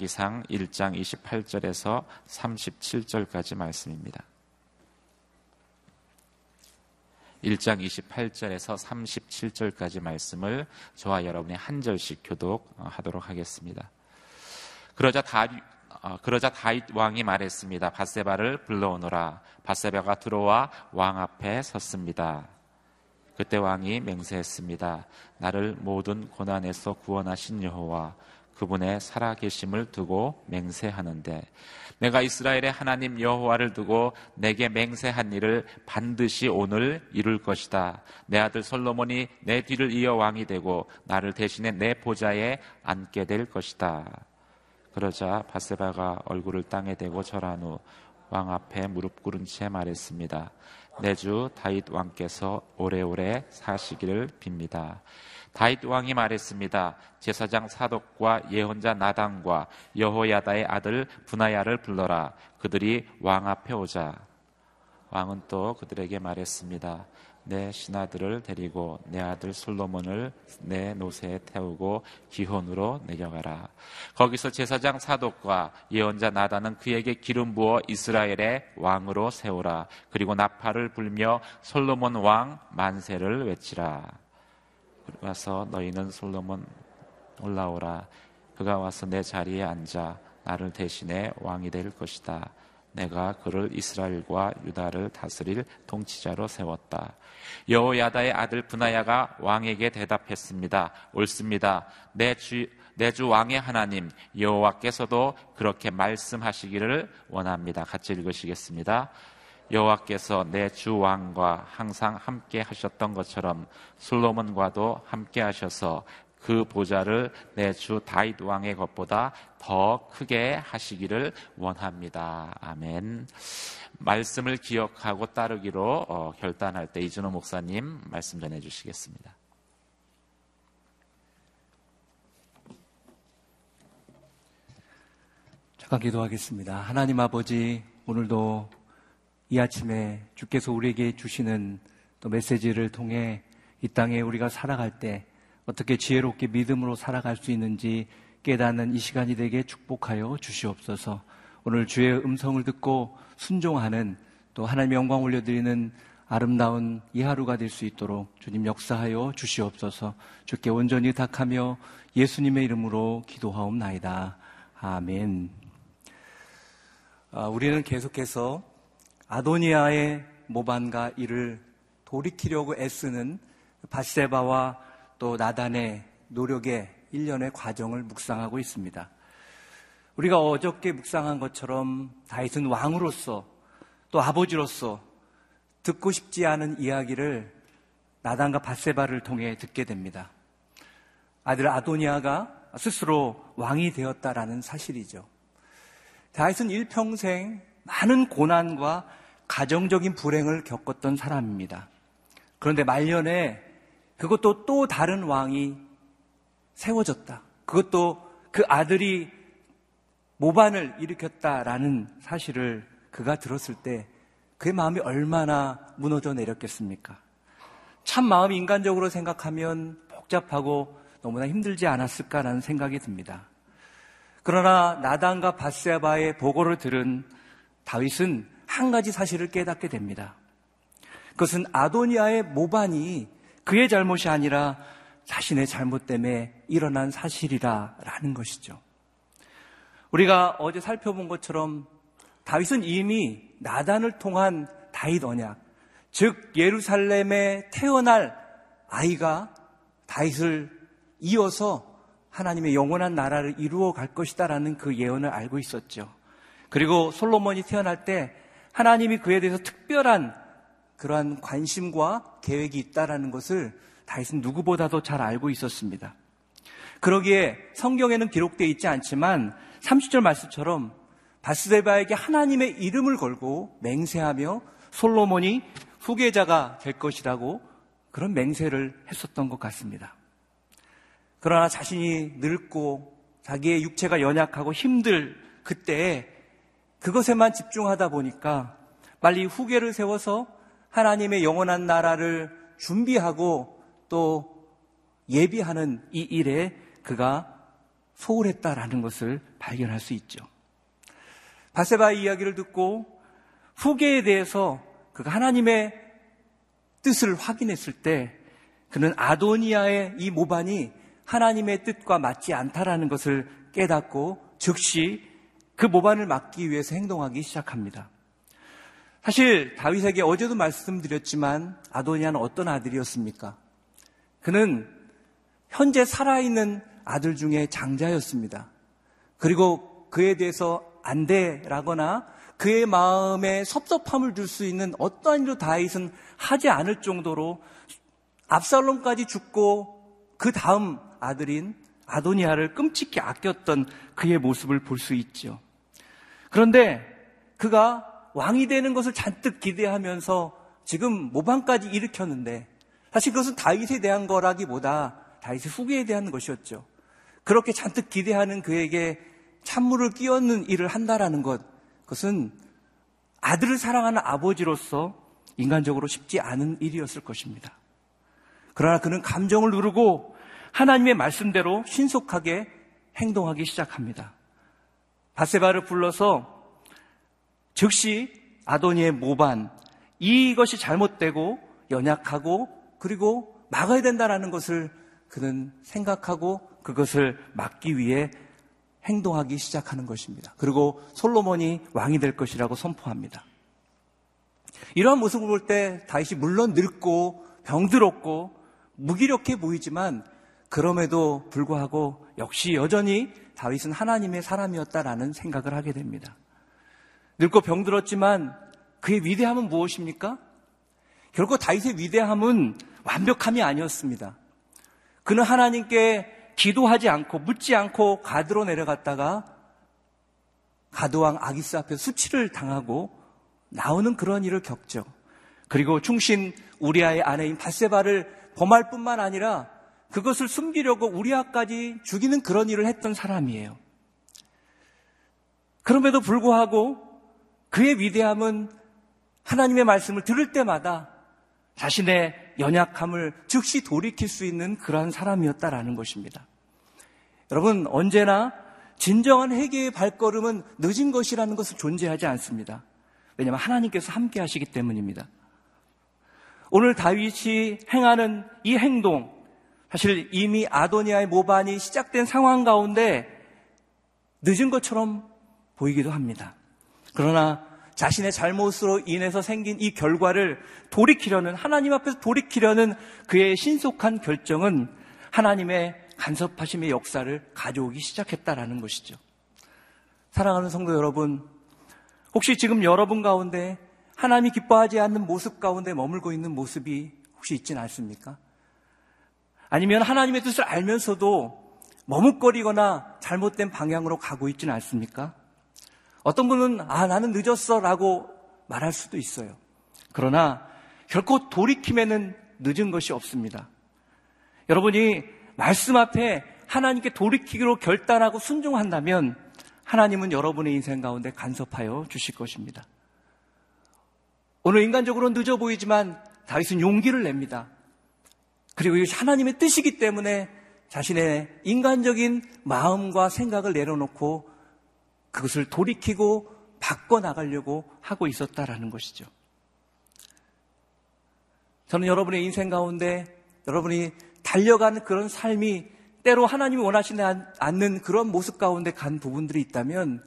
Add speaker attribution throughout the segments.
Speaker 1: 열왕기상 1장 28절에서 37절까지 말씀입니다. 1장 28절에서 37절까지 말씀을 저와 여러분이 한 절씩 교독하도록 하겠습니다. 그러자 다 어, 그러자 다윗 왕이 말했습니다. 바세바를 불러오너라. 바세바가 들어와 왕 앞에 섰습니다. 그때 왕이 맹세했습니다. 나를 모든 고난에서 구원하신 여호와 그분의 살아계심을 두고 맹세하는데 내가 이스라엘의 하나님 여호와를 두고 내게 맹세한 일을 반드시 오늘 이룰 것이다. 내 아들 솔로몬이 내 뒤를 이어 왕이 되고 나를 대신해 내 보좌에 앉게 될 것이다. 그러자 바세바가 얼굴을 땅에 대고 절한 후 왕 앞에 무릎 꿇은 채 말했습니다. 내 주 다윗 왕께서 오래오래 사시기를 빕니다. 다윗 왕이 말했습니다. 제사장 사독과 예언자 나단과 여호야다의 아들 분하야를 불러라. 그들이 왕 앞에 오자. 왕은 또 그들에게 말했습니다. 내 신하들을 데리고 내 아들 솔로몬을 내 노새에 태우고 기혼으로 내려가라. 거기서 제사장 사독과 예언자 나다는 그에게 기름 부어 이스라엘의 왕으로 세우라. 그리고 나팔을 불며 솔로몬 왕 만세를 외치라. 와서 너희는 솔로몬 올라오라. 그가 와서 내 자리에 앉아 나를 대신해 왕이 될 것이다. 내가 그를 이스라엘과 유다를 다스릴 통치자로 세웠다. 여호야다의 아들 분하야가 왕에게 대답했습니다. 옳습니다. 내 주, 내 주 왕의 하나님 여호와께서도 그렇게 말씀하시기를 원합니다. 같이 읽으시겠습니다. 여호와께서 내 주 왕과 항상 함께 하셨던 것처럼 솔로몬과도 함께 하셔서 그 보좌를 내 주 다윗 왕의 것보다 더 크게 하시기를 원합니다. 아멘. 말씀을 기억하고 따르기로 어, 결단할 때 이준호 목사님 말씀 전해 주시겠습니다.
Speaker 2: 잠깐 기도하겠습니다. 하나님 아버지, 오늘도 이 아침에 주께서 우리에게 주시는 또 메시지를 통해 이 땅에 우리가 살아갈 때 어떻게 지혜롭게 믿음으로 살아갈 수 있는지 깨닫는 이 시간이 되게 축복하여 주시옵소서. 오늘 주의 음성을 듣고 순종하는 또 하나님의 영광 올려드리는 아름다운 이 하루가 될 수 있도록 주님 역사하여 주시옵소서. 주께 온전히 탁하며 예수님의 이름으로 기도하옵나이다. 아멘. 아, 우리는 계속해서 아도니아의 모반과 이를 돌이키려고 애쓰는 바세바와 또 나단의 노력의 일련의 과정을 묵상하고 있습니다. 우리가 어저께 묵상한 것처럼 다윗은 왕으로서 또 아버지로서 듣고 싶지 않은 이야기를 나단과 바세바를 통해 듣게 됩니다. 아들 아도니아가 스스로 왕이 되었다라는 사실이죠. 다윗은 일평생 많은 고난과 가정적인 불행을 겪었던 사람입니다. 그런데 말년에 그것도 또 다른 왕이 세워졌다. 그것도 그 아들이 모반을 일으켰다라는 사실을 그가 들었을 때 그의 마음이 얼마나 무너져 내렸겠습니까? 참 마음이 인간적으로 생각하면 복잡하고 너무나 힘들지 않았을까라는 생각이 듭니다. 그러나 나단과 바세바의 보고를 들은 다윗은 한 가지 사실을 깨닫게 됩니다. 그것은 아도니아의 모반이 그의 잘못이 아니라 자신의 잘못 때문에 일어난 사실이라라는 것이죠. 우리가 어제 살펴본 것처럼 다윗은 이미 나단을 통한 다윗 언약, 즉 예루살렘에 태어날 아이가 다윗을 이어서 하나님의 영원한 나라를 이루어 갈 것이다라는 그 예언을 알고 있었죠. 그리고 솔로몬이 태어날 때 하나님이 그에 대해서 특별한 그러한 관심과 계획이 있다라는 것을 다윗은 누구보다도 잘 알고 있었습니다. 그러기에 성경에는 기록되어 있지 않지만 30절 말씀처럼 바스데바에게 하나님의 이름을 걸고 맹세하며 솔로몬이 후계자가 될 것이라고 그런 맹세를 했었던 것 같습니다. 그러나 자신이 늙고 자기의 육체가 연약하고 힘들 그때에 그것에만 집중하다 보니까 빨리 후계를 세워서 하나님의 영원한 나라를 준비하고 또 예비하는 이 일에 그가 소홀했다라는 것을 발견할 수 있죠. 바세바의 이야기를 듣고 후계에 대해서 그가 하나님의 뜻을 확인했을 때 그는 아도니아의 이 모반이 하나님의 뜻과 맞지 않다라는 것을 깨닫고 즉시 그 모반을 막기 위해서 행동하기 시작합니다. 사실 다윗에게 어제도 말씀드렸지만 아도니아는 어떤 아들이었습니까? 그는 현재 살아있는 아들 중에 장자였습니다. 그리고 그에 대해서 안 돼라거나 그의 마음에 섭섭함을 줄 수 있는 어떠한 일도 다윗은 하지 않을 정도로 압살롬까지 죽고 그 다음 아들인 아도니아를 끔찍히 아꼈던 그의 모습을 볼 수 있죠. 그런데 그가 왕이 되는 것을 잔뜩 기대하면서 지금 모방까지 일으켰는데 사실 그것은 다윗에 대한 거라기보다 다윗의 후계에 대한 것이었죠. 그렇게 잔뜩 기대하는 그에게 찬물을 끼얹는 일을 한다라는 것, 그것은 아들을 사랑하는 아버지로서 인간적으로 쉽지 않은 일이었을 것입니다. 그러나 그는 감정을 누르고 하나님의 말씀대로 신속하게 행동하기 시작합니다. 바세바를 불러서 즉시 아도니의 모반 이것이 잘못되고 연약하고 그리고 막아야 된다는 것을 그는 생각하고 그것을 막기 위해 행동하기 시작하는 것입니다. 그리고 솔로몬이 왕이 될 것이라고 선포합니다. 이러한 모습을 볼 때 다윗이 물론 늙고 병들었고 무기력해 보이지만 그럼에도 불구하고 역시 여전히 다윗은 하나님의 사람이었다라는 생각을 하게 됩니다. 늙고 병들었지만 그의 위대함은 무엇입니까? 결국 다윗의 위대함은 완벽함이 아니었습니다. 그는 하나님께 기도하지 않고 묻지 않고 가드로 내려갔다가 가드왕 아기스 앞에 수치를 당하고 나오는 그런 일을 겪죠. 그리고 충신 우리아의 아내인 바세바를 범할 뿐만 아니라 그것을 숨기려고 우리아까지 죽이는 그런 일을 했던 사람이에요. 그럼에도 불구하고 그의 위대함은 하나님의 말씀을 들을 때마다 자신의 연약함을 즉시 돌이킬 수 있는 그러한 사람이었다라는 것입니다. 여러분, 언제나 진정한 회개의 발걸음은 늦은 것이라는 것은 존재하지 않습니다. 왜냐하면 하나님께서 함께 하시기 때문입니다. 오늘 다윗이 행하는 이 행동, 사실 이미 아도니아의 모반이 시작된 상황 가운데 늦은 것처럼 보이기도 합니다. 그러나 자신의 잘못으로 인해서 생긴 이 결과를 돌이키려는 하나님 앞에서 돌이키려는 그의 신속한 결정은 하나님의 간섭하심의 역사를 가져오기 시작했다라는 것이죠. 사랑하는 성도 여러분, 혹시 지금 여러분 가운데 하나님이 기뻐하지 않는 모습 가운데 머물고 있는 모습이 혹시 있지는 않습니까? 아니면 하나님의 뜻을 알면서도 머뭇거리거나 잘못된 방향으로 가고 있지는 않습니까? 어떤 분은 아 나는 늦었어라고 말할 수도 있어요. 그러나 결코 돌이킴에는 늦은 것이 없습니다. 여러분이 말씀 앞에 하나님께 돌이키기로 결단하고 순종한다면 하나님은 여러분의 인생 가운데 간섭하여 주실 것입니다. 오늘 인간적으로 늦어 보이지만 다윗은 용기를 냅니다. 그리고 이것이 하나님의 뜻이기 때문에 자신의 인간적인 마음과 생각을 내려놓고 그것을 돌이키고 바꿔나가려고 하고 있었다라는 것이죠. 저는 여러분의 인생 가운데 여러분이 달려가는 그런 삶이 때로 하나님이 원하시지 않는 그런 모습 가운데 간 부분들이 있다면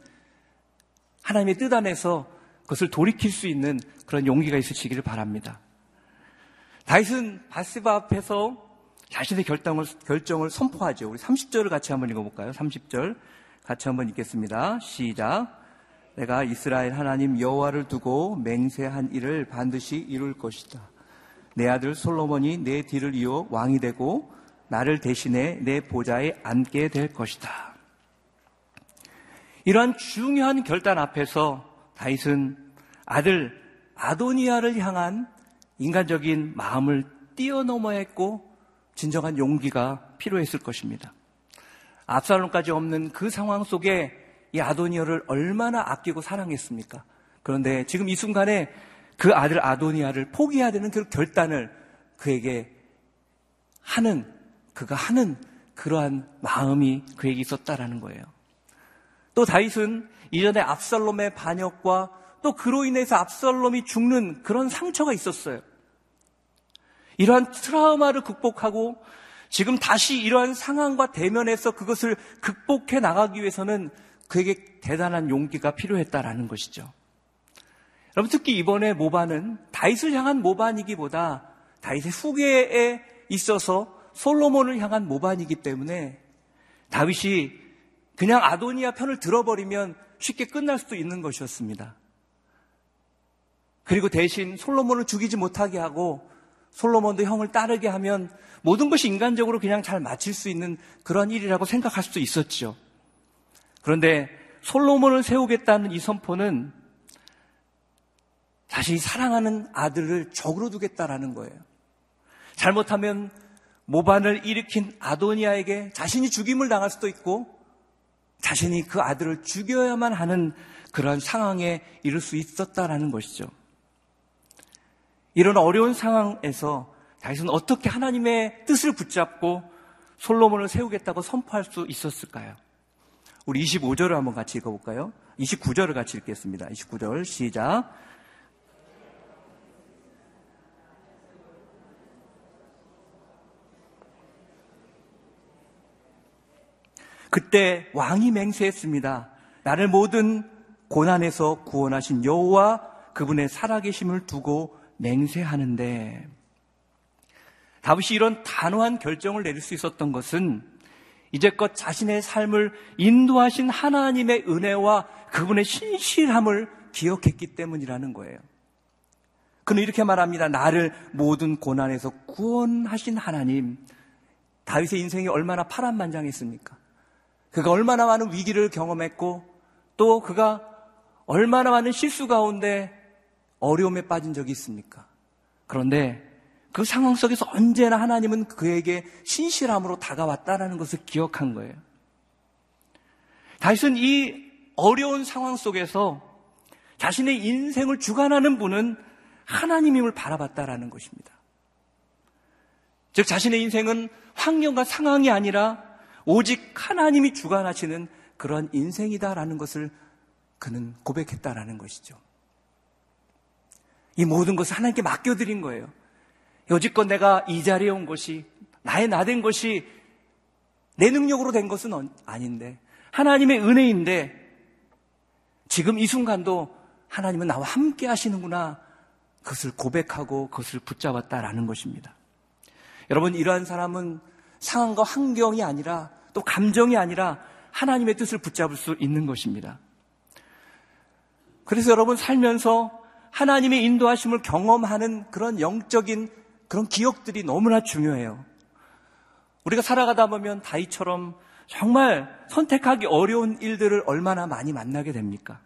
Speaker 2: 하나님의 뜻 안에서 그것을 돌이킬 수 있는 그런 용기가 있으시기를 바랍니다. 다윗은 바스바 앞에서 자신의 결정을, 결정을 선포하죠. 우리 30절을 같이 한번 읽어볼까요? 30절 같이 한번 읽겠습니다. 시작. 내가 이스라엘 하나님 여호와를 두고 맹세한 일을 반드시 이룰 것이다. 내 아들 솔로몬이 내 뒤를 이어 왕이 되고 나를 대신해 내 보좌에 앉게 될 것이다. 이러한 중요한 결단 앞에서 다윗은 아들 아도니아를 향한 인간적인 마음을 뛰어넘어야 했고 진정한 용기가 필요했을 것입니다. 압살롬까지 없는 그 상황 속에 이 아도니아를 얼마나 아끼고 사랑했습니까? 그런데 지금 이 순간에 그 아들 아도니아를 포기해야 되는 그 결단을 그에게 하는, 그가 하는 그러한 마음이 그에게 있었다라는 거예요. 또 다윗은 이전에 압살롬의 반역과 또 그로 인해서 압살롬이 죽는 그런 상처가 있었어요. 이러한 트라우마를 극복하고 지금 다시 이러한 상황과 대면해서 그것을 극복해 나가기 위해서는 그에게 대단한 용기가 필요했다라는 것이죠. 여러분 특히 이번에 모반은 다윗을 향한 모반이기보다 다윗의 후계에 있어서 솔로몬을 향한 모반이기 때문에 다윗이 그냥 아도니아 편을 들어버리면 쉽게 끝날 수도 있는 것이었습니다. 그리고 대신 솔로몬을 죽이지 못하게 하고 솔로몬도 형을 따르게 하면 모든 것이 인간적으로 그냥 잘 마칠 수 있는 그런 일이라고 생각할 수도 있었죠. 그런데 솔로몬을 세우겠다는 이 선포는 자신이 사랑하는 아들을 적으로 두겠다라는 거예요. 잘못하면 모반을 일으킨 아도니아에게 자신이 죽임을 당할 수도 있고 자신이 그 아들을 죽여야만 하는 그러한 상황에 이를 수 있었다라는 것이죠. 이런 어려운 상황에서 다윗은 어떻게 하나님의 뜻을 붙잡고 솔로몬을 세우겠다고 선포할 수 있었을까요? 우리 25절을 한번 같이 읽어볼까요? 29절을 같이 읽겠습니다. 29절 시작. 그때 왕이 맹세했습니다. 나를 모든 고난에서 구원하신 여호와 그분의 살아계심을 두고 맹세하는데 다윗이 이런 단호한 결정을 내릴 수 있었던 것은 이제껏 자신의 삶을 인도하신 하나님의 은혜와 그분의 신실함을 기억했기 때문이라는 거예요. 그는 이렇게 말합니다. 나를 모든 고난에서 구원하신 하나님. 다윗의 인생이 얼마나 파란만장했습니까? 그가 얼마나 많은 위기를 경험했고 또 그가 얼마나 많은 실수 가운데 어려움에 빠진 적이 있습니까? 그런데 그 상황 속에서 언제나 하나님은 그에게 신실함으로 다가왔다라는 것을 기억한 거예요. 다윗은 이 어려운 상황 속에서 자신의 인생을 주관하는 분은 하나님임을 바라봤다라는 것입니다. 즉 자신의 인생은 환경과 상황이 아니라 오직 하나님이 주관하시는 그런 인생이다라는 것을 그는 고백했다라는 것이죠. 이 모든 것을 하나님께 맡겨드린 거예요. 여지껏 내가 이 자리에 온 것이 나의 나 된 것이 내 능력으로 된 것은 아닌데 하나님의 은혜인데 지금 이 순간도 하나님은 나와 함께 하시는구나 그것을 고백하고 그것을 붙잡았다라는 것입니다. 여러분 이러한 사람은 상황과 환경이 아니라 또 감정이 아니라 하나님의 뜻을 붙잡을 수 있는 것입니다. 그래서 여러분 살면서 하나님의 인도하심을 경험하는 그런 영적인 그런 기억들이 너무나 중요해요. 우리가 살아가다 보면 다이처럼 정말 선택하기 어려운 일들을 얼마나 많이 만나게 됩니까?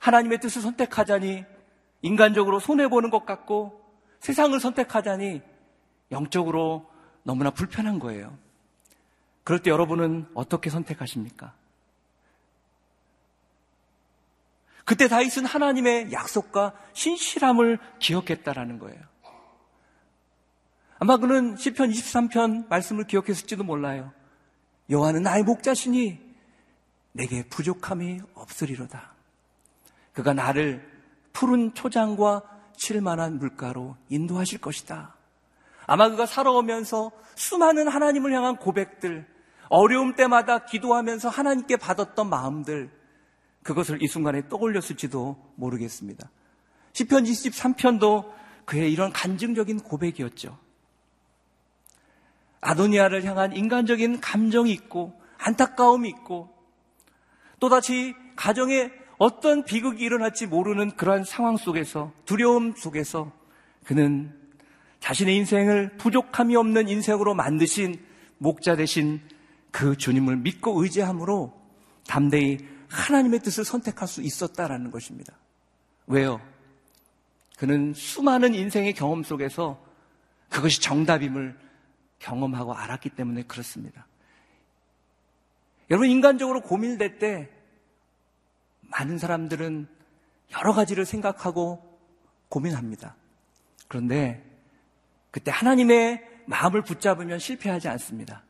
Speaker 2: 하나님의 뜻을 선택하자니 인간적으로 손해보는 것 같고 세상을 선택하자니 영적으로 너무나 불편한 거예요. 그럴 때 여러분은 어떻게 선택하십니까? 그때 다윗은 하나님의 약속과 신실함을 기억했다라는 거예요. 아마 그는 시편 23편 말씀을 기억했을지도 몰라요. 여호와는 나의 목자시니 내게 부족함이 없으리로다. 그가 나를 푸른 초장과 칠만한 물가로 인도하실 것이다. 아마 그가 살아오면서 수많은 하나님을 향한 고백들, 어려움 때마다 기도하면서 하나님께 받았던 마음들, 그것을 이 순간에 떠올렸을지도 모르겠습니다. 10편 23편도 그의 이런 간증적인 고백이었죠. 아도니아를 향한 인간적인 감정이 있고 안타까움이 있고 또다시 가정에 어떤 비극이 일어날지 모르는 그러한 상황 속에서 두려움 속에서 그는 자신의 인생을 부족함이 없는 인생으로 만드신 목자 대신 그 주님을 믿고 의지함으로 담대히 하나님의 뜻을 선택할 수 있었다라는 것입니다. 왜요? 그는 수많은 인생의 경험 속에서 그것이 정답임을 경험하고 알았기 때문에 그렇습니다. 여러분, 인간적으로 고민될 때 많은 사람들은 여러 가지를 생각하고 고민합니다. 그런데 그때 하나님의 마음을 붙잡으면 실패하지 않습니다.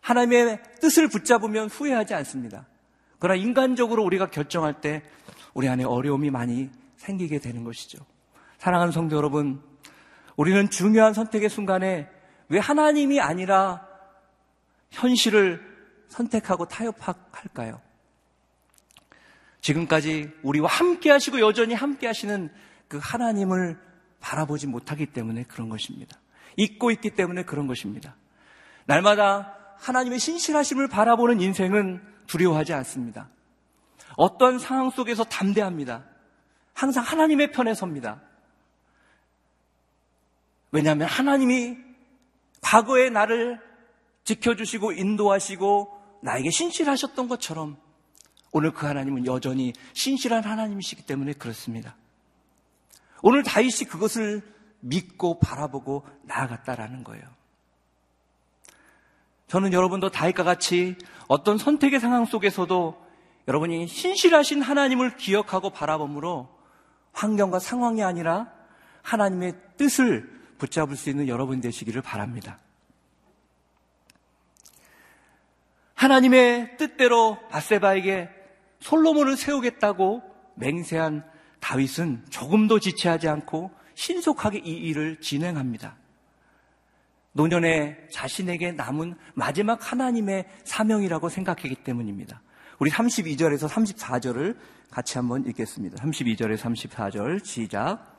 Speaker 2: 하나님의 뜻을 붙잡으면 후회하지 않습니다. 그러나 인간적으로 우리가 결정할 때 우리 안에 어려움이 많이 생기게 되는 것이죠. 사랑하는 성도 여러분, 우리는 중요한 선택의 순간에 왜 하나님이 아니라 현실을 선택하고 타협할까요? 지금까지 우리와 함께 하시고 여전히 함께 하시는 그 하나님을 바라보지 못하기 때문에 그런 것입니다. 잊고 있기 때문에 그런 것입니다. 날마다 하나님의 신실하심을 바라보는 인생은 두려워하지 않습니다. 어떤 상황 속에서 담대합니다. 항상 하나님의 편에 섭니다. 왜냐하면 하나님이 과거의 나를 지켜주시고 인도하시고 나에게 신실하셨던 것처럼 오늘 그 하나님은 여전히 신실한 하나님이시기 때문에 그렇습니다. 오늘 다윗이 그것을 믿고 바라보고 나아갔다라는 거예요. 저는 여러분도 다윗과 같이 어떤 선택의 상황 속에서도 여러분이 신실하신 하나님을 기억하고 바라봄으로 환경과 상황이 아니라 하나님의 뜻을 붙잡을 수 있는 여러분 되시기를 바랍니다. 하나님의 뜻대로 바세바에게 솔로몬을 세우겠다고 맹세한 다윗은 조금도 지체하지 않고 신속하게 이 일을 진행합니다. 노년에 자신에게 남은 마지막 하나님의 사명이라고 생각했기 때문입니다. 우리 32절에서 34절을 같이 한번 읽겠습니다. 32절에 34절 시작.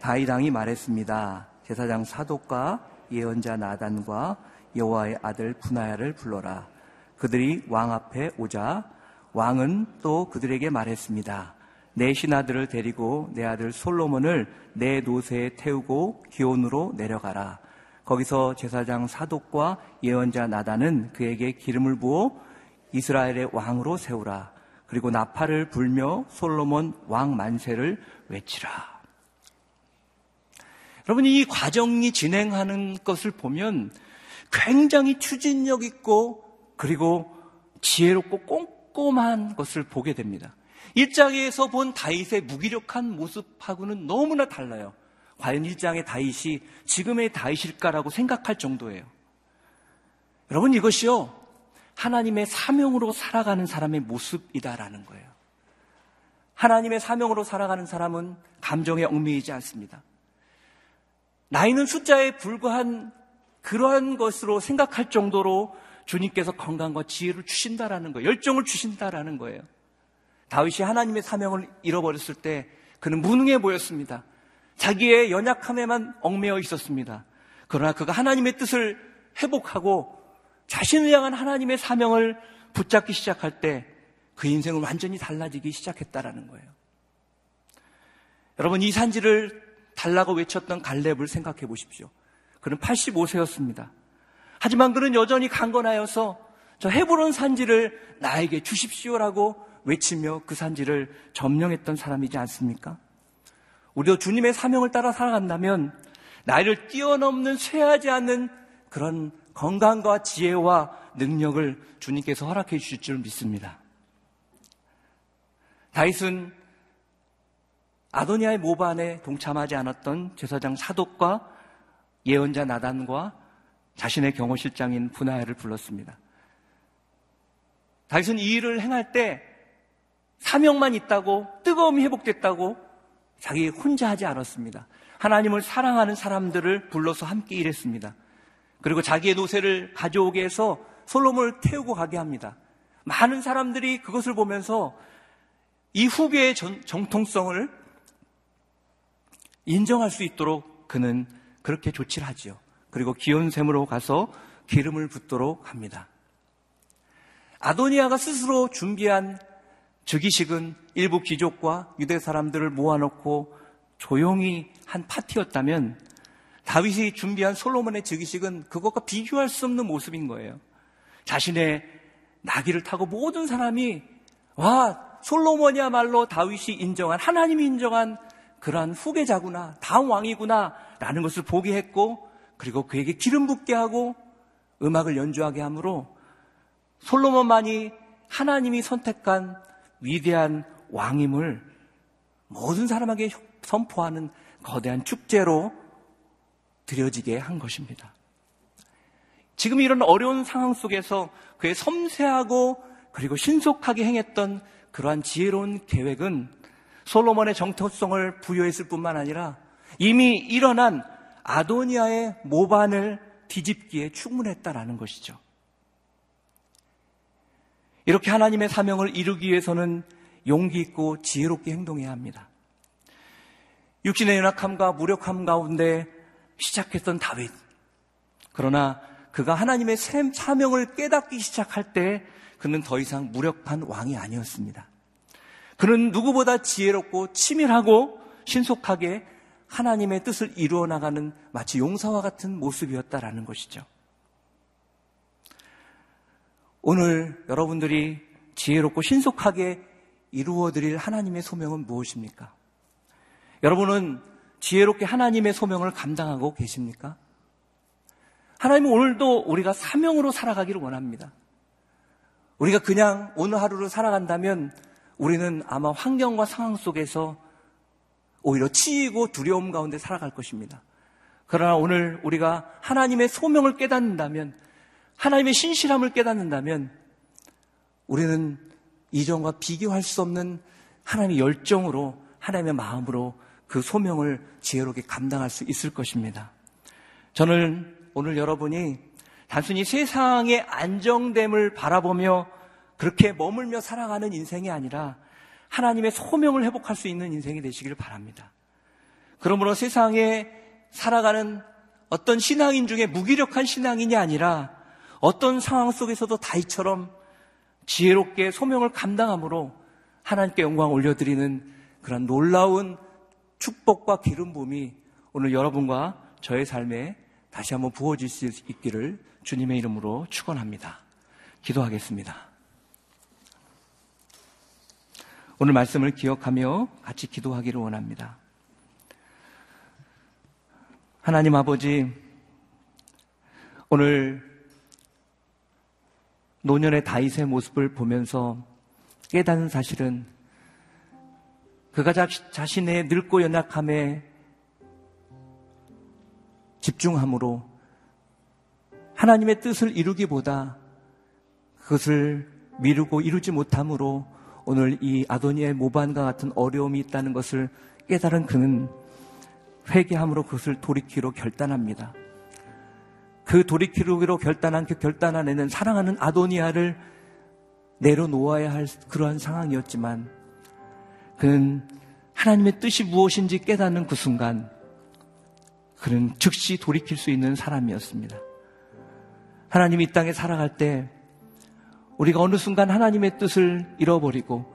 Speaker 2: 다이당이 말했습니다. 제사장 사독과 예언자 나단과 여호와의 아들 분하야를 불러라. 그들이 왕 앞에 오자 왕은 또 그들에게 말했습니다. 내 신하들을 데리고 내 아들 솔로몬을 내 노새에 태우고 기온으로 내려가라. 거기서 제사장 사독과 예언자 나단은 그에게 기름을 부어 이스라엘의 왕으로 세우라. 그리고 나팔을 불며 솔로몬 왕 만세를 외치라. 여러분, 이 과정이 진행하는 것을 보면 굉장히 추진력 있고 그리고 지혜롭고 꼼꼼한 것을 보게 됩니다. 일장에서 본 다윗의 무기력한 모습하고는 너무나 달라요. 과연 일장의 다윗이 지금의 다윗일까라고 생각할 정도예요. 여러분 이것이요. 하나님의 사명으로 살아가는 사람의 모습이다라는 거예요. 하나님의 사명으로 살아가는 사람은 감정에 얽매이지 않습니다. 나이는 숫자에 불과한 그러한 것으로 생각할 정도로 주님께서 건강과 지혜를 주신다라는 거예요. 열정을 주신다라는 거예요. 다윗이 하나님의 사명을 잃어버렸을 때 그는 무능해 보였습니다. 자기의 연약함에만 얽매여 있었습니다. 그러나 그가 하나님의 뜻을 회복하고 자신을 향한 하나님의 사명을 붙잡기 시작할 때 그 인생은 완전히 달라지기 시작했다라는 거예요. 여러분 이 산지를 달라고 외쳤던 갈렙을 생각해 보십시오. 그는 85세였습니다. 하지만 그는 여전히 강건하여서 저 헤브론 산지를 나에게 주십시오라고 외치며 그 산지를 점령했던 사람이지 않습니까? 우리도 주님의 사명을 따라 살아간다면 나이를 뛰어넘는 쇠하지 않는 그런 건강과 지혜와 능력을 주님께서 허락해 주실 줄 믿습니다. 다윗은 아도니아의 모반에 동참하지 않았던 제사장 사독과 예언자 나단과 자신의 경호실장인 분하야를 불렀습니다. 다윗은 이 일을 행할 때 사명만 있다고 뜨거움이 회복됐다고 자기 혼자 하지 않았습니다. 하나님을 사랑하는 사람들을 불러서 함께 일했습니다. 그리고 자기의 노새를 가져오게 해서 솔로몬을 태우고 가게 합니다. 많은 사람들이 그것을 보면서 이 후계의 정통성을 인정할 수 있도록 그는 그렇게 조치를 하지요. 그리고 기온샘으로 가서 기름을 붓도록 합니다. 아도니아가 스스로 준비한 즉위식은 일부 귀족과 유대 사람들을 모아놓고 조용히 한 파티였다면 다윗이 준비한 솔로몬의 즉위식은 그것과 비교할 수 없는 모습인 거예요. 자신의 나귀를 타고 모든 사람이 와 솔로몬이야말로 다윗이 인정한 하나님이 인정한 그러한 후계자구나 다음 왕이구나 라는 것을 보게 했고 그리고 그에게 기름 붓게 하고 음악을 연주하게 하므로 솔로몬만이 하나님이 선택한 위대한 왕임을 모든 사람에게 선포하는 거대한 축제로 드려지게 한 것입니다. 지금 이런 어려운 상황 속에서 그의 섬세하고 그리고 신속하게 행했던 그러한 지혜로운 계획은 솔로몬의 정통성을 부여했을 뿐만 아니라 이미 일어난 아도니아의 모반을 뒤집기에 충분했다라는 것이죠. 이렇게 하나님의 사명을 이루기 위해서는 용기 있고 지혜롭게 행동해야 합니다. 육신의 연약함과 무력함 가운데 시작했던 다윗. 그러나 그가 하나님의 사명을 깨닫기 시작할 때 그는 더 이상 무력한 왕이 아니었습니다. 그는 누구보다 지혜롭고 치밀하고 신속하게 하나님의 뜻을 이루어 나가는 마치 용사와 같은 모습이었다라는 것이죠. 오늘 여러분들이 지혜롭고 신속하게 이루어 드릴 하나님의 소명은 무엇입니까? 여러분은 지혜롭게 하나님의 소명을 감당하고 계십니까? 하나님은 오늘도 우리가 사명으로 살아가기를 원합니다. 우리가 그냥 오늘 하루를 살아간다면 우리는 아마 환경과 상황 속에서 오히려 치이고 두려움 가운데 살아갈 것입니다. 그러나 오늘 우리가 하나님의 소명을 깨닫는다면, 하나님의 신실함을 깨닫는다면, 우리는 이전과 비교할 수 없는 하나님의 열정으로, 하나님의 마음으로 그 소명을 지혜롭게 감당할 수 있을 것입니다. 저는 오늘 여러분이 단순히 세상의 안정됨을 바라보며 그렇게 머물며 살아가는 인생이 아니라 하나님의 소명을 회복할 수 있는 인생이 되시기를 바랍니다. 그러므로 세상에 살아가는 어떤 신앙인 중에 무기력한 신앙인이 아니라 어떤 상황 속에서도 다이처럼 지혜롭게 소명을 감당함으로 하나님께 영광 올려드리는 그런 놀라운 축복과 기름 부음이 오늘 여러분과 저의 삶에 다시 한번 부어질 수 있기를 주님의 이름으로 축원합니다. 기도하겠습니다. 오늘 말씀을 기억하며 같이 기도하기를 원합니다. 하나님 아버지, 오늘 노년의 다윗의 모습을 보면서 깨닫는 사실은 그가 자신의 늙고 연약함에 집중함으로 하나님의 뜻을 이루기보다 그것을 미루고 이루지 못함으로 오늘 이 아도니의 모반과 같은 어려움이 있다는 것을 깨달은 그는 회개함으로 그것을 돌이키로 결단합니다. 그 돌이키로 결단한 그 결단 안에는 사랑하는 아도니아를 내려놓아야 할 그러한 상황이었지만 그는 하나님의 뜻이 무엇인지 깨닫는 그 순간 그는 즉시 돌이킬 수 있는 사람이었습니다. 하나님이 이 땅에 살아갈 때 우리가 어느 순간 하나님의 뜻을 잃어버리고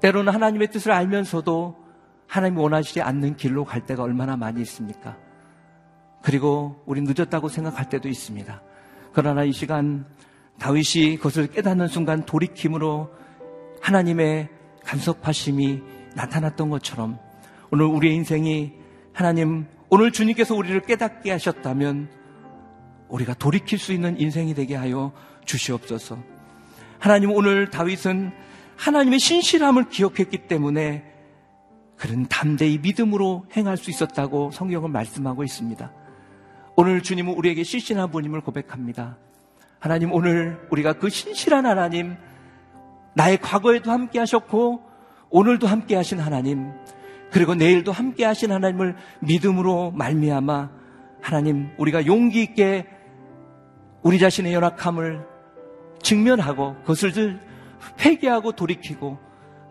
Speaker 2: 때로는 하나님의 뜻을 알면서도 하나님이 원하시지 않는 길로 갈 때가 얼마나 많이 있습니까? 그리고 우리 늦었다고 생각할 때도 있습니다. 그러나 이 시간 다윗이 그것을 깨닫는 순간 돌이킴으로 하나님의 간섭하심이 나타났던 것처럼 오늘 우리의 인생이 하나님 오늘 주님께서 우리를 깨닫게 하셨다면 우리가 돌이킬 수 있는 인생이 되게 하여 주시옵소서. 하나님 오늘 다윗은 하나님의 신실함을 기억했기 때문에 그런 담대히 믿음으로 행할 수 있었다고 성경은 말씀하고 있습니다. 오늘 주님은 우리에게 신실한 분임을 고백합니다. 하나님 오늘 우리가 그 신실한 하나님 나의 과거에도 함께 하셨고 오늘도 함께 하신 하나님 그리고 내일도 함께 하신 하나님을 믿음으로 말미암아 하나님 우리가 용기 있게 우리 자신의 연약함을 직면하고 그것을 회개하고 돌이키고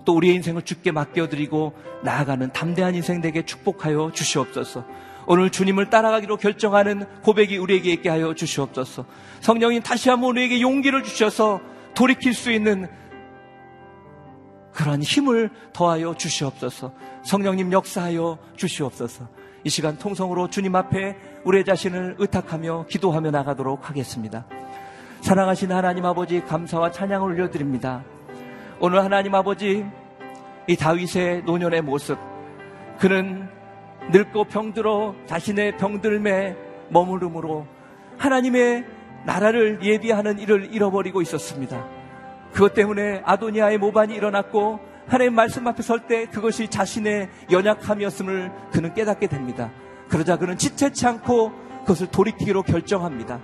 Speaker 2: 또 우리의 인생을 주께 맡겨드리고 나아가는 담대한 인생 되게 축복하여 주시옵소서. 오늘 주님을 따라가기로 결정하는 고백이 우리에게 있게 하여 주시옵소서. 성령님 다시 한번 우리에게 용기를 주셔서 돌이킬 수 있는 그러한 힘을 더하여 주시옵소서. 성령님 역사하여 주시옵소서. 이 시간 통성으로 주님 앞에 우리 자신을 의탁하며 기도하며 나가도록 하겠습니다. 사랑하신 하나님 아버지 감사와 찬양을 올려드립니다. 오늘 하나님 아버지 이 다윗의 노년의 모습 그는 늙고 병들어 자신의 병들매 머무름으로 하나님의 나라를 예비하는 일을 잃어버리고 있었습니다. 그것 때문에 아도니아의 모반이 일어났고 하나님 말씀 앞에 설 때 그것이 자신의 연약함이었음을 그는 깨닫게 됩니다. 그러자 그는 지체치 않고 그것을 돌이키기로 결정합니다.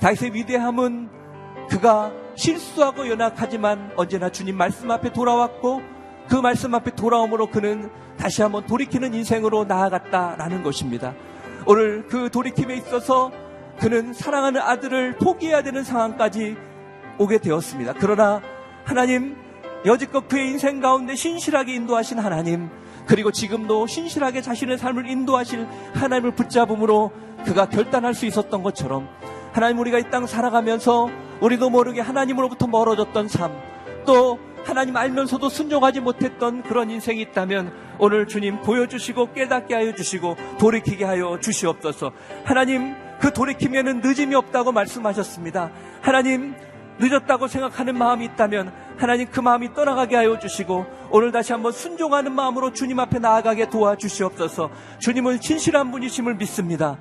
Speaker 2: 다윗의 위대함은 그가 실수하고 연약하지만 언제나 주님 말씀 앞에 돌아왔고 그 말씀 앞에 돌아옴으로 그는 다시 한번 돌이키는 인생으로 나아갔다라는 것입니다. 오늘 그 돌이킴에 있어서 그는 사랑하는 아들을 포기해야 되는 상황까지 오게 되었습니다. 그러나 하나님 여지껏 그의 인생 가운데 신실하게 인도하신 하나님 그리고 지금도 신실하게 자신의 삶을 인도하실 하나님을 붙잡음으로 그가 결단할 수 있었던 것처럼 하나님 우리가 이 땅 살아가면서 우리도 모르게 하나님으로부터 멀어졌던 삶, 또 하나님 알면서도 순종하지 못했던 그런 인생이 있다면 오늘 주님 보여주시고 깨닫게 하여 주시고 돌이키게 하여 주시옵소서. 하나님 그 돌이키면은 늦음이 없다고 말씀하셨습니다. 하나님 늦었다고 생각하는 마음이 있다면 하나님 그 마음이 떠나가게 하여 주시고 오늘 다시 한번 순종하는 마음으로 주님 앞에 나아가게 도와주시옵소서. 주님은 진실한 분이심을 믿습니다.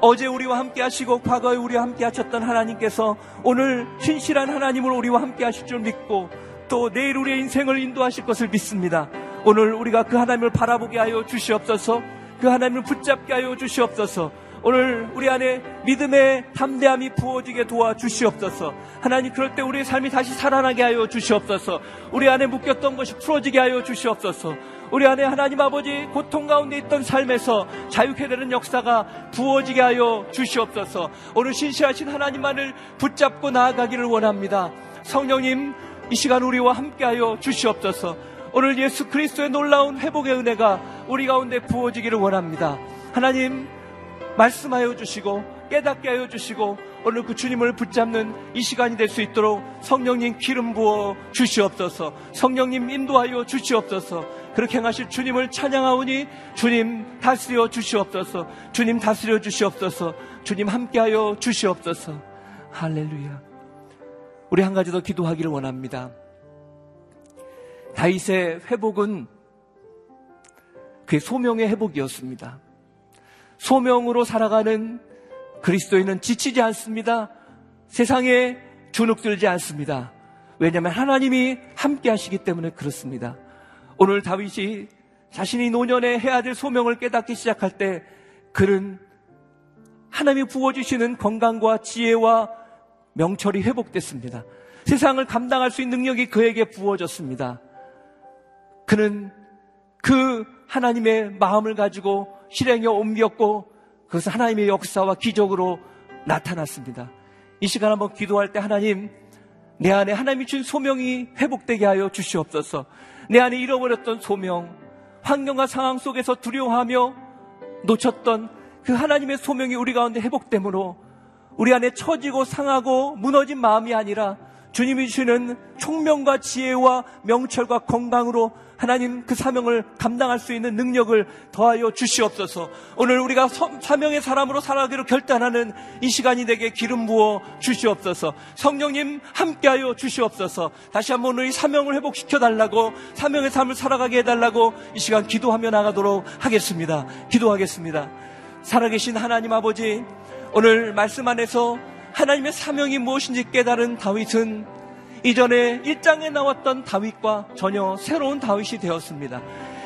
Speaker 2: 어제 우리와 함께 하시고 과거에 우리와 함께 하셨던 하나님께서 오늘 신실한 하나님으로 우리와 함께 하실 줄 믿고 또 내일 우리의 인생을 인도하실 것을 믿습니다. 오늘 우리가 그 하나님을 바라보게 하여 주시옵소서 그 하나님을 붙잡게 하여 주시옵소서 오늘 우리 안에 믿음의 담대함이 부어지게 도와주시옵소서. 하나님 그럴 때 우리의 삶이 다시 살아나게 하여 주시옵소서. 우리 안에 묶였던 것이 풀어지게 하여 주시옵소서. 우리 안에 하나님 아버지 고통 가운데 있던 삶에서 자유케 되는 역사가 부어지게 하여 주시옵소서. 오늘 신실하신 하나님만을 붙잡고 나아가기를 원합니다. 성령님 이 시간 우리와 함께하여 주시옵소서. 오늘 예수 그리스도의 놀라운 회복의 은혜가 우리 가운데 부어지기를 원합니다. 하나님 말씀하여 주시고 깨닫게 하여 주시고 오늘 그 주님을 붙잡는 이 시간이 될 수 있도록 성령님 기름 부어 주시옵소서. 성령님 인도하여 주시옵소서. 그렇게 행하실 주님을 찬양하오니 주님 다스려 주시옵소서. 주님 다스려 주시옵소서. 주님 함께하여 주시옵소서. 할렐루야 우리 한 가지 더 기도하기를 원합니다 다윗의 회복은 그의 소명의 회복이었습니다 소명으로 살아가는 그리스도인은 지치지 않습니다. 세상에 주눅들지 않습니다. 왜냐하면 하나님이 함께 하시기 때문에 그렇습니다. 오늘 다윗이 자신이 노년에 해야 될 소명을 깨닫기 시작할 때 그는 하나님이 부어주시는 건강과 지혜와 명철이 회복됐습니다. 세상을 감당할 수 있는 능력이 그에게 부어졌습니다. 그는 그 하나님의 마음을 가지고 실행에 옮겼고 그것은 하나님의 역사와 기적으로 나타났습니다. 이 시간 한번 기도할 때 하나님 내 안에 하나님이 준 소명이 회복되게 하여 주시옵소서. 내 안에 잃어버렸던 소명, 환경과 상황 속에서 두려워하며 놓쳤던 그 하나님의 소명이 우리 가운데 회복됨으로 우리 안에 처지고 상하고 무너진 마음이 아니라 주님이 주시는 총명과 지혜와 명철과 건강으로 하나님 그 사명을 감당할 수 있는 능력을 더하여 주시옵소서. 오늘 우리가 사명의 사람으로 살아가기로 결단하는 이 시간이 되게 기름 부어 주시옵소서. 성령님 함께하여 주시옵소서. 다시 한번 이 사명을 회복시켜 달라고 사명의 삶을 살아가게 해달라고 이 시간 기도하며 나가도록 하겠습니다. 기도하겠습니다. 살아계신 하나님 아버지 오늘 말씀 안에서 하나님의 사명이 무엇인지 깨달은 다윗은 이전에 1장에 나왔던 다윗과 전혀 새로운 다윗이 되었습니다.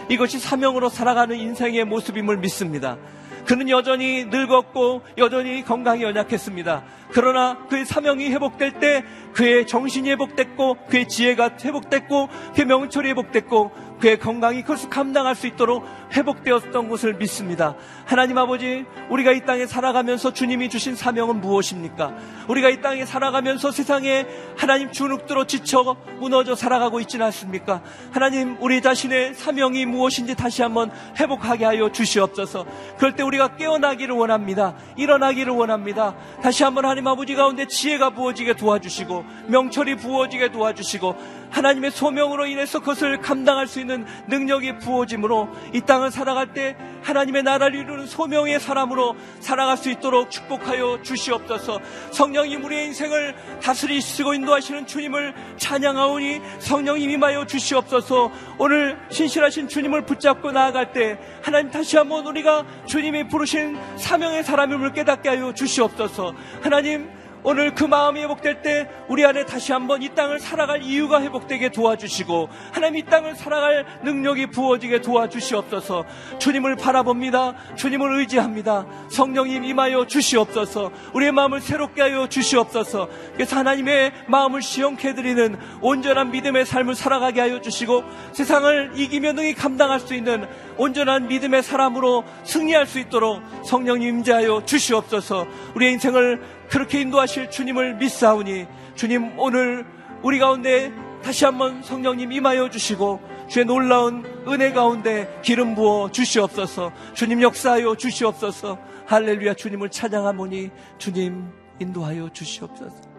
Speaker 2: 이것이 사명으로 살아가는 인생의 모습임을 믿습니다. 그는 여전히 늙었고 여전히 건강이 연약했습니다. 그러나 그의 사명이 회복될 때 그의 정신이 회복됐고 그의 지혜가 회복됐고 그의 명철이 회복됐고 그의 건강이 그것을 감당할 수 있도록 회복되었던 것을 믿습니다. 하나님 아버지, 우리가 이 땅에 살아가면서 주님이 주신 사명은 무엇입니까? 우리가 이 땅에 살아가면서 세상에 하나님 주눅들어 지쳐 무너져 살아가고 있지는 않습니까? 하나님, 우리 자신의 사명이 무엇인지 다시 한번 회복하게 하여 주시옵소서. 그럴 때 우리가 깨어나기를 원합니다. 일어나기를 원합니다. 다시 한번 하나님 아버지 가운데 지혜가 부어지게 도와주시고 명철이 부어지게 도와주시고 하나님의 소명으로 인해서 그것을 감당할 수 있는 능력이 부어짐으로 이 땅을 살아갈 때 하나님의 나라를 이루는 소명의 사람으로 살아갈 수 있도록 축복하여 주시옵소서. 성령님 우리의 인생을 다스리시고 인도하시는 주님을 찬양하오니 성령님 임하여 주시옵소서. 오늘 신실하신 주님을 붙잡고 나아갈 때 하나님 다시 한번 우리가 주님이 부르신 사명의 사람임을 깨닫게 하여 주시옵소서. 하나님 오늘 그 마음이 회복될 때 우리 안에 다시 한번 이 땅을 살아갈 이유가 회복되게 도와주시고 하나님 이 땅을 살아갈 능력이 부어지게 도와주시옵소서 주님을 바라봅니다. 주님을 의지합니다. 성령님 임하여 주시옵소서 우리의 마음을 새롭게 하여 주시옵소서 그래서 하나님의 마음을 시험케 해드리는 온전한 믿음의 삶을 살아가게 하여 주시고 세상을 이기며 능히 감당할 수 있는 온전한 믿음의 사람으로 승리할 수 있도록 성령님 임재하여 주시옵소서. 우리의 인생을 그렇게 인도하실 주님을 믿사오니 주님 오늘 우리 가운데 다시 한번 성령님 임하여 주시고 주의 놀라운 은혜 가운데 기름 부어 주시옵소서. 주님 역사하여 주시옵소서. 할렐루야 주님을 찬양하모니 주님 인도하여 주시옵소서.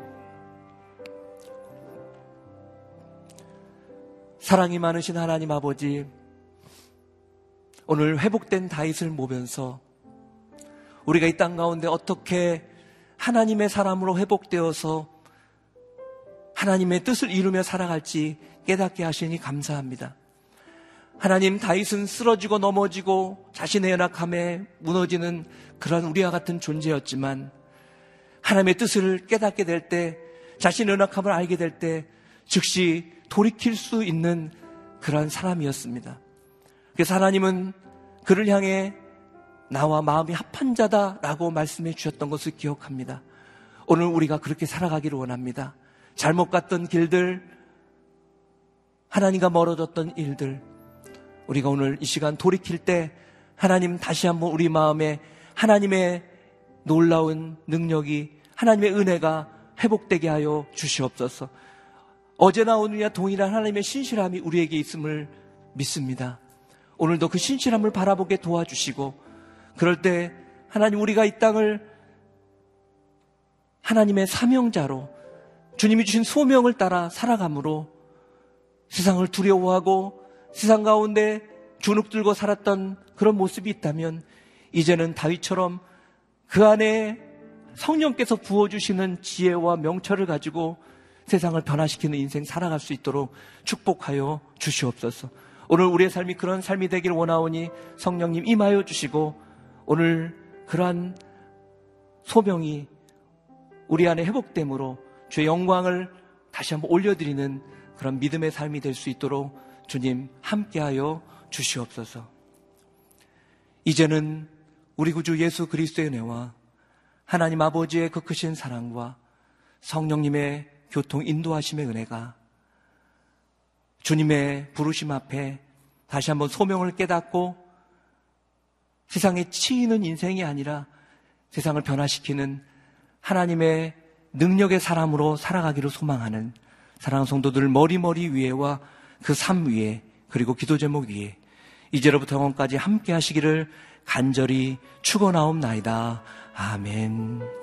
Speaker 2: 사랑이 많으신 하나님 아버지 오늘 회복된 다윗을 모면서 우리가 이 땅 가운데 어떻게 하나님의 사람으로 회복되어서 하나님의 뜻을 이루며 살아갈지 깨닫게 하시니 감사합니다. 하나님 다윗은 쓰러지고 넘어지고 자신의 연약함에 무너지는 그런 우리와 같은 존재였지만 하나님의 뜻을 깨닫게 될 때 자신의 연약함을 알게 될 때 즉시 돌이킬 수 있는 그런 사람이었습니다. 그래서 하나님은 그를 향해 나와 마음이 합한 자다라고 말씀해 주셨던 것을 기억합니다. 오늘 우리가 그렇게 살아가기를 원합니다. 잘못 갔던 길들, 하나님과 멀어졌던 일들, 우리가 오늘 이 시간 돌이킬 때 하나님 다시 한번 우리 마음에 하나님의 놀라운 능력이 하나님의 은혜가 회복되게 하여 주시옵소서. 어제나 오늘이나 동일한 하나님의 신실함이 우리에게 있음을 믿습니다. 오늘도 그 신실함을 바라보게 도와주시고 그럴 때 하나님 우리가 이 땅을 하나님의 사명자로 주님이 주신 소명을 따라 살아감으로 세상을 두려워하고 세상 가운데 주눅 들고 살았던 그런 모습이 있다면 이제는 다윗처럼 그 안에 성령께서 부어주시는 지혜와 명철을 가지고 세상을 변화시키는 인생 살아갈 수 있도록 축복하여 주시옵소서. 오늘 우리의 삶이 그런 삶이 되길 원하오니 성령님 임하여 주시고 오늘 그러한 소명이 우리 안에 회복됨으로 주의 영광을 다시 한번 올려드리는 그런 믿음의 삶이 될 수 있도록 주님 함께하여 주시옵소서. 이제는 우리 구주 예수 그리스도의 은혜와 하나님 아버지의 그 크신 사랑과 성령님의 교통 인도하심의 은혜가 주님의 부르심 앞에 다시 한번 소명을 깨닫고 세상에 치이는 인생이 아니라 세상을 변화시키는 하나님의 능력의 사람으로 살아가기를 소망하는 사랑하는 성도들 머리머리 위에와 그 삶 위에 그리고 기도 제목 위에 이제로부터 영원까지 함께 하시기를 간절히 축원하옵나이다. 아멘.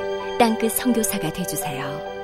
Speaker 3: 땅끝 성교사가 되주세요